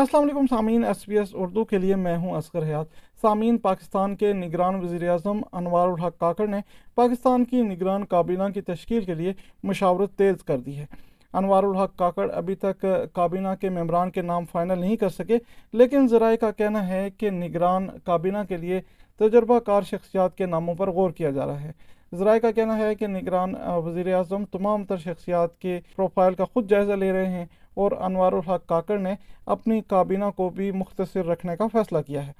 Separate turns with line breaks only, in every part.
السلام علیکم سامعین، ایس بی ایس اردو کے لیے میں ہوں اصغر حیات۔ سامعین، پاکستان کے نگران وزیر اعظم انوار الحق کاکڑ نے پاکستان کی نگران کابینہ کی تشکیل کے لیے مشاورت تیز کر دی ہے۔ انوار الحق کاکڑ ابھی تک کابینہ کے ممبران کے نام فائنل نہیں کر سکے، لیکن ذرائع کا کہنا ہے کہ نگران کابینہ کے لیے تجربہ کار شخصیات کے ناموں پر غور کیا جا رہا ہے۔ ذرائع کا کہنا ہے کہ نگران وزیر اعظم تمام تر شخصیات کے پروفائل کا خود جائزہ لے رہے ہیں اور انوار الحق کاکڑ نے اپنی کابینہ کو بھی مختصر رکھنے کا فیصلہ کیا ہے۔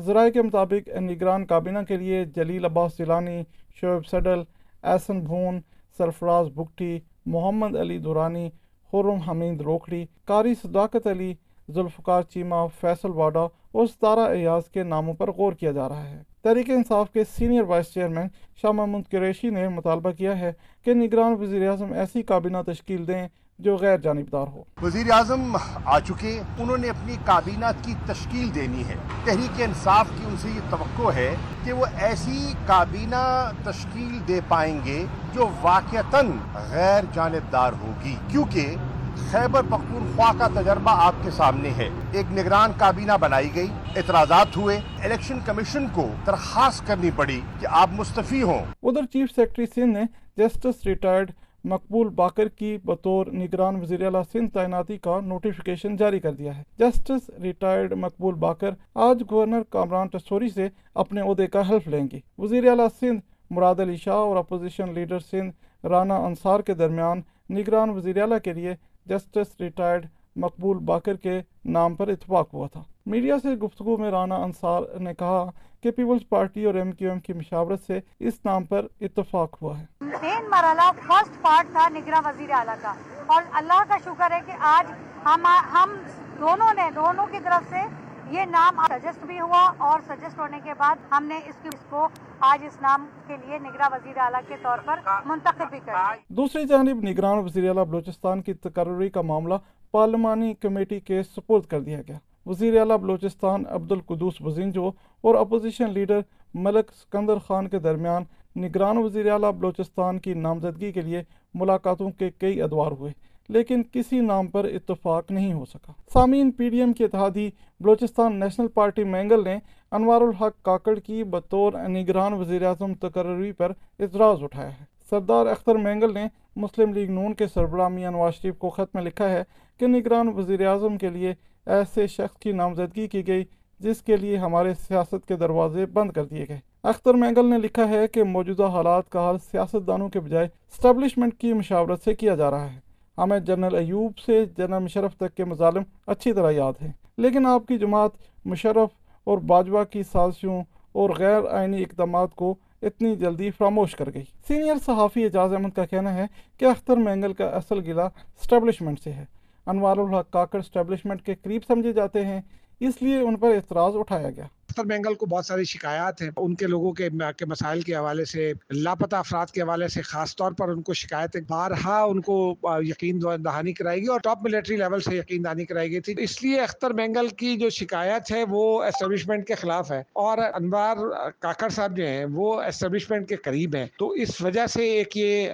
ذرائع کے مطابق نگران کابینہ کے لیے جلیل عباس جیلانی شعیب سڈل، ایسن بھون، سرفراز بکٹی محمد علی دورانی، خرم حمید روکھڑی، قاری صداقت علی، ذوالفقار چیمہ فیصل واڈا اور ستارہ ایاز کے ناموں پر غور کیا جا رہا ہے۔ تحریک انصاف کے senior vice chairman Shah Mahmood Qureshi نے مطالبہ کیا ہے کہ نگران وزیر اعظم ایسی کابینہ تشکیل دیں جو غیر جانبدار ہو۔
وزیر اعظم آ چکے، انہوں نے اپنی کابینہ کی تشکیل دینی ہے۔ تحریک انصاف کی ان سے یہ توقع ہے کہ وہ ایسی کابینہ تشکیل دے پائیں گے جو واقعتاً غیر جانبدار ہوگی۔ کیونکہ خیبر پختونخوا کا تجربہ آپ کے سامنے ہے۔ ایک نگران کابینہ بنائی گئی، اعتراضات ہوئے، الیکشن کمیشن کو درخواست کرنی پڑی کہ آپ مستفی ہوں۔
ادھر چیف سیکرٹری سندھ نے جسٹس ریٹائرڈ مقبول باکر کی بطور نگران وزیر اعلیٰ سندھ تعیناتی کا نوٹیفیکیشن جاری کر دیا ہے۔ جسٹس ریٹائرڈ مقبول باکر آج گورنر کامران ٹسوری سے اپنے عہدے کا حلف لیں گی وزیر اعلیٰ سندھ مراد علی شاہ اور اپوزیشن لیڈر سندھ رانا انصار کے درمیان نگران وزیر اعلیٰ کے لیے جسٹس ریٹائرڈ مقبول باکر کے نام پر اتفاق ہوا تھا۔ میڈیا سے گفتگو میں رانا انصار نے کہا کہ Peoples Party M Q M M کی مشاورت سے اس نام پر اتفاق ہوا ہے۔
تین مرحلہ فرسٹ پارٹ تھا نگرا وزیر اعلیٰ کا۔ اور اللہ کا شکر ہے کہ آج ہم ہم دونوں نے دونوں کی طرف سے یہ نام سجسٹ بھی ہوا اور سجسٹ ہونے کے بعد ہم نے اس کی اس کو آج اس نام کے لیے نگراں وزیر اعلیٰ کے طور پر منتخب بھی کر
دوسری جانب نگران وزیر اعلیٰ بلوچستان کی تقرری کا معاملہ پارلیمانی کمیٹی کے سپورٹ کر دیا گیا۔ وزیر اعلیٰ بلوچستان عبد القدوس بزنجو اور اپوزیشن لیڈر ملک سکندر خان کے درمیان نگران وزیر اعلیٰ بلوچستان کی نامزدگی کے لیے ملاقاتوں کے کئی ادوار ہوئے۔ لیکن کسی نام پر اتفاق نہیں ہو سکا۔ سامعین، پی ڈی ایم کے اتحادی بلوچستان نیشنل پارٹی مینگل نے انوار الحق کاکڑ کی بطور نگران وزیر اعظم تقرری پر اعتراض اٹھایا ہے۔ سردار اختر مینگل نے مسلم لیگ نون کے سربراہ میاں نواز شریف کو خط میں لکھا ہے کہ نگران وزیر اعظم کے لیے ایسے شخص کی نامزدگی کی گئی جس کے لیے ہمارے سیاست کے دروازے بند کر دیے گئے۔ اختر مینگل نے لکھا ہے کہ موجودہ حالات کا حل سیاست دانوں کے بجائے اسٹیبلشمنٹ کی مشاورت سے کیا جا رہا ہے۔ ہمیں جنرل ایوب سے جنرل مشرف تک کے مظالم اچھی طرح یاد ہیں۔ لیکن آپ کی جماعت مشرف اور باجوہ کی سازشوں اور غیر آئینی اقدامات کو اتنی جلدی فراموش کر گئی۔ سینئر صحافی اعجاز احمد کا کہنا ہے کہ اختر مینگل کا اصل گلا اسٹیبلشمنٹ سے ہے۔ انوار الحق کاکر اسٹیبلشمنٹ کے قریب سمجھے جاتے ہیں، اس لیے ان پر اعتراض اٹھایا گیا۔
اختر بینگل کو بہت ساری شکایات ہیں۔ ان کے لوگوں کے مسائل کے حوالے سے، لاپتہ افراد کے حوالے سے خاص طور پر ان کو شکایت بارہا ان کو یقین دہانی کرائی گئی اور ٹاپ ملٹری لیول سے یقین دہانی کرائی گئی تھی۔ اس لیے اختر بینگل کی جو شکایت ہے وہ اسٹیبلشمنٹ کے خلاف ہے اور انوار کاکر صاحب جو ہیں وہ اسٹیبلشمنٹ کے قریب ہیں۔ تو اس وجہ سے ایک یہ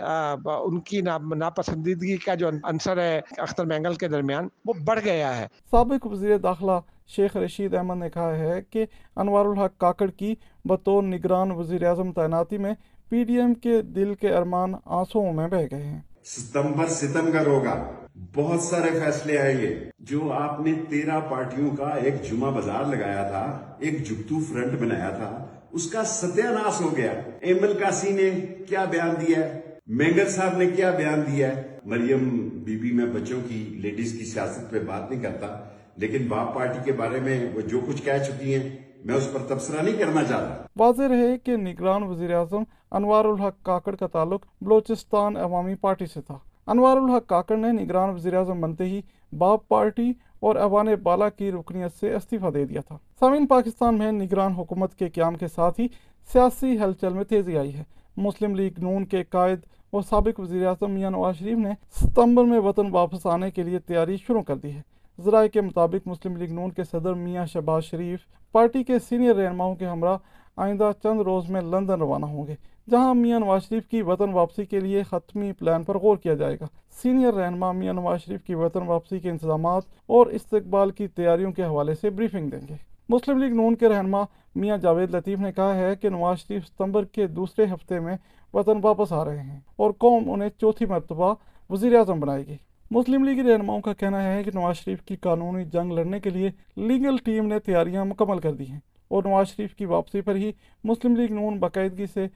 ان کی ناپسندیدگی کا جو عنصر ہے اختر بینگل کے درمیان وہ بڑھ گیا ہے۔
سابق وزیر داخلہ شیخ رشید احمد نے کہا ہے کہ انوار الحق کاکڑ کی بطور نگران وزیر اعظم تعیناتی میں پی ڈی ایم کے دل کے ارمان آنسوں میں بہ گئے ہیں۔
ستمبر ستمبر ہوگا بہت سارے فیصلے آئیں گے۔ جو آپ نے تیرہ پارٹیوں کا ایک جمعہ بازار لگایا تھا، ایک جگتو فرنٹ بنایا تھا، اس کا ستیہ ناس ہو گیا۔ ایمل کاسی نے کیا بیان دیا ہے؟ مینگل صاحب نے کیا بیان دیا ہے؟ مریم بی بی میں بچوں کی، لیڈیز کی سیاست پہ بات نہیں کرتا۔ لیکن باپ پارٹی کے بارے میں وہ جو کچھ کہہ چکی ہیں، میں اس پر تبصرہ نہیں کرنا چاہتا۔
واضح رہے کہ نگران وزیر اعظم انوار الحق کاکڑ کا تعلق بلوچستان عوامی پارٹی سے تھا۔ انوار الحق کاکڑ نے نگران وزیر اعظم بنتے ہی باپ پارٹی اور ایوان بالا کی رکنیت سے استعفیٰ دے دیا تھا۔ سامعین، پاکستان میں نگران حکومت کے قیام کے ساتھ ہی سیاسی ہلچل میں تیزی آئی ہے۔ مسلم لیگ نون کے قائد اور سابق وزیر اعظم میاں نواز شریف نے ستمبر میں وطن واپس آنے کے لیے تیاری شروع کر دی ہے۔ ذرائع کے مطابق مسلم لیگ نون کے صدر میاں شہباز شریف، پارٹی کے سینئر رہنماؤں کے ہمراہ آئندہ چند روز میں لندن روانہ ہوں گے، جہاں میاں نواز شریف کی وطن واپسی کے لیے حتمی پلان پر غور کیا جائے گا۔ سینئر رہنما میاں نواز شریف کی وطن واپسی کے انتظامات اور استقبال کی تیاریوں کے حوالے سے بریفنگ دیں گے۔ مسلم لیگ نون کے رہنما میاں جاوید لطیف نے کہا ہے کہ نواز شریف ستمبر کے دوسرے ہفتے میں وطن واپس آ رہے ہیں اور قوم انہیں چوتھی مرتبہ وزیر اعظم بنائے گی۔ مسلم لیگی رہنماؤں کا کہنا ہے کہ نواز شریف کی قانونی جنگ لڑنے کے لیے لیگل ٹیم نے تیاریاں مکمل کر دی ہیں اور نواز شریف کی واپسی پر ہی مسلم لیگ نون باقاعدگی سے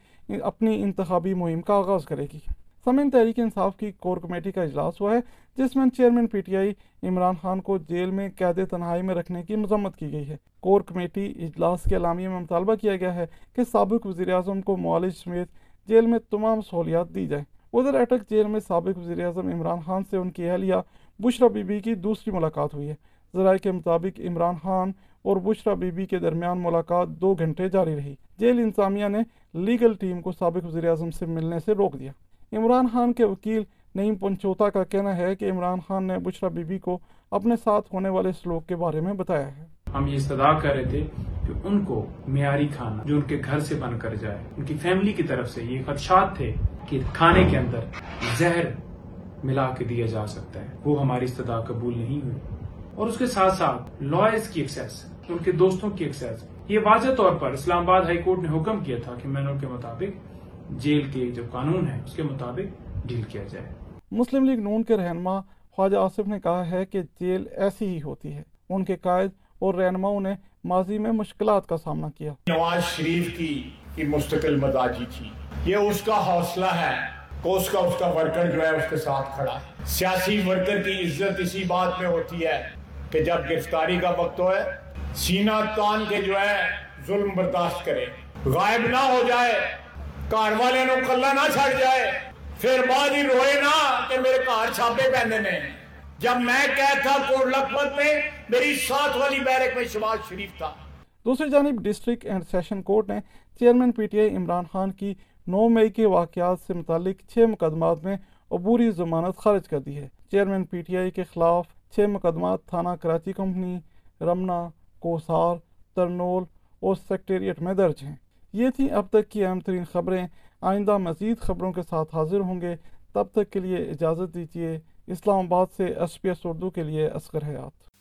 اپنی انتخابی مہم کا آغاز کرے گی۔ سمن تحریک انصاف کی کور کمیٹی کا اجلاس ہوا ہے، جس میں chairman P T I Imran Khan کو جیل میں قید تنہائی میں رکھنے کی مذمت کی گئی ہے۔ کور کمیٹی اجلاس کے اعلامیہ میں مطالبہ کیا گیا ہے کہ سابق وزیر اعظم کو معالج سمیت جیل میں تمام سہولیات دی جائیں۔ ادھر اٹک جیل میں سابق وزیر اعظم عمران خان سے ان کی اہلیہ بشرا بی بی کی دوسری ملاقات ہوئی ہے۔ ذرائع کے مطابق عمران خان اور بشرا بی بی کے درمیان ملاقات دو گھنٹے جاری رہی۔ جیل انتظامیہ نے لیگل ٹیم کو سابق وزیر اعظم سے ملنے سے روک دیا۔ عمران خان کے وکیل نعیم پنچوتا کا کہنا ہے کہ عمران خان نے بشرا بی بی کو اپنے ساتھ ہونے والے سلوک کے بارے میں بتایا ہے۔
ہم یہ استدا کر رہے تھے کہ ان کو معیاری کھانا جو ان کے گھر سے بن کر جائے، ان کی فیملی کی طرف سے یہ خدشات تھے۔ کہ کھانے کے اندر زہر ملا کے دیا جا سکتا ہے۔ وہ ہماری استدا قبول نہیں ہوئی۔ اور اس کے ساتھ ساتھ لائرز کی ایکسیس ان کے دوستوں کی ایکسیس یہ واضح طور پر اسلام آباد ہائی کورٹ نے حکم کیا تھا کہ مینو کے مطابق جیل کے جو قانون ہے اس کے مطابق ڈیل کیا جائے۔
مسلم لیگ نون کے رہنما خواجہ آصف نے کہا ہے کہ جیل ایسی ہی ہوتی ہے۔ ان کے قائد اور رہنماؤں نے ماضی میں مشکلات کا سامنا کیا۔
نواز شریف کی کی مستقل مزاجی تھی۔ یہ اس کا حوصلہ ہے کہ اس کا اس کا ورکر جو ہے، اس کے ساتھ کھڑا ہے۔ سیاسی ورکر کی عزت اسی بات میں ہوتی ہے کہ جب گرفتاری کا وقت ہوئے سینہ تان کے جو ہے، ظلم برداشت کرے۔ غائب نہ ہو جائے کار والے نو کلا نہ چھڑ جائے۔ پھر بعد ہی روئے نا کہ میرے کار چھاپے پہنے نے۔ جب میں کہتا تھا کوٹ لکھپت میں، میری ساتھ والی بیرک میں شباز شریف تھا۔
دوسری جانب ڈسٹرکٹ اینڈ سیشن کورٹ نے chairman P T I Imran Khan کی نو مئی کے واقعات سے متعلق چھ مقدمات میں عبوری ضمانت خارج کر دی ہے۔ چیئرمین پی ٹی آئی کے خلاف چھ مقدمات تھانہ کراچی کمپنی، رمنا، کوسار، ترنول اور سیکٹریٹ میں درج ہیں۔ یہ تھیں اب تک کی اہم ترین خبریں۔ آئندہ مزید خبروں کے ساتھ حاضر ہوں گے۔ تب تک کے لیے اجازت دیجیے، اسلام آباد سے ایس پی ایس اردو کے لیے اسکر حیات۔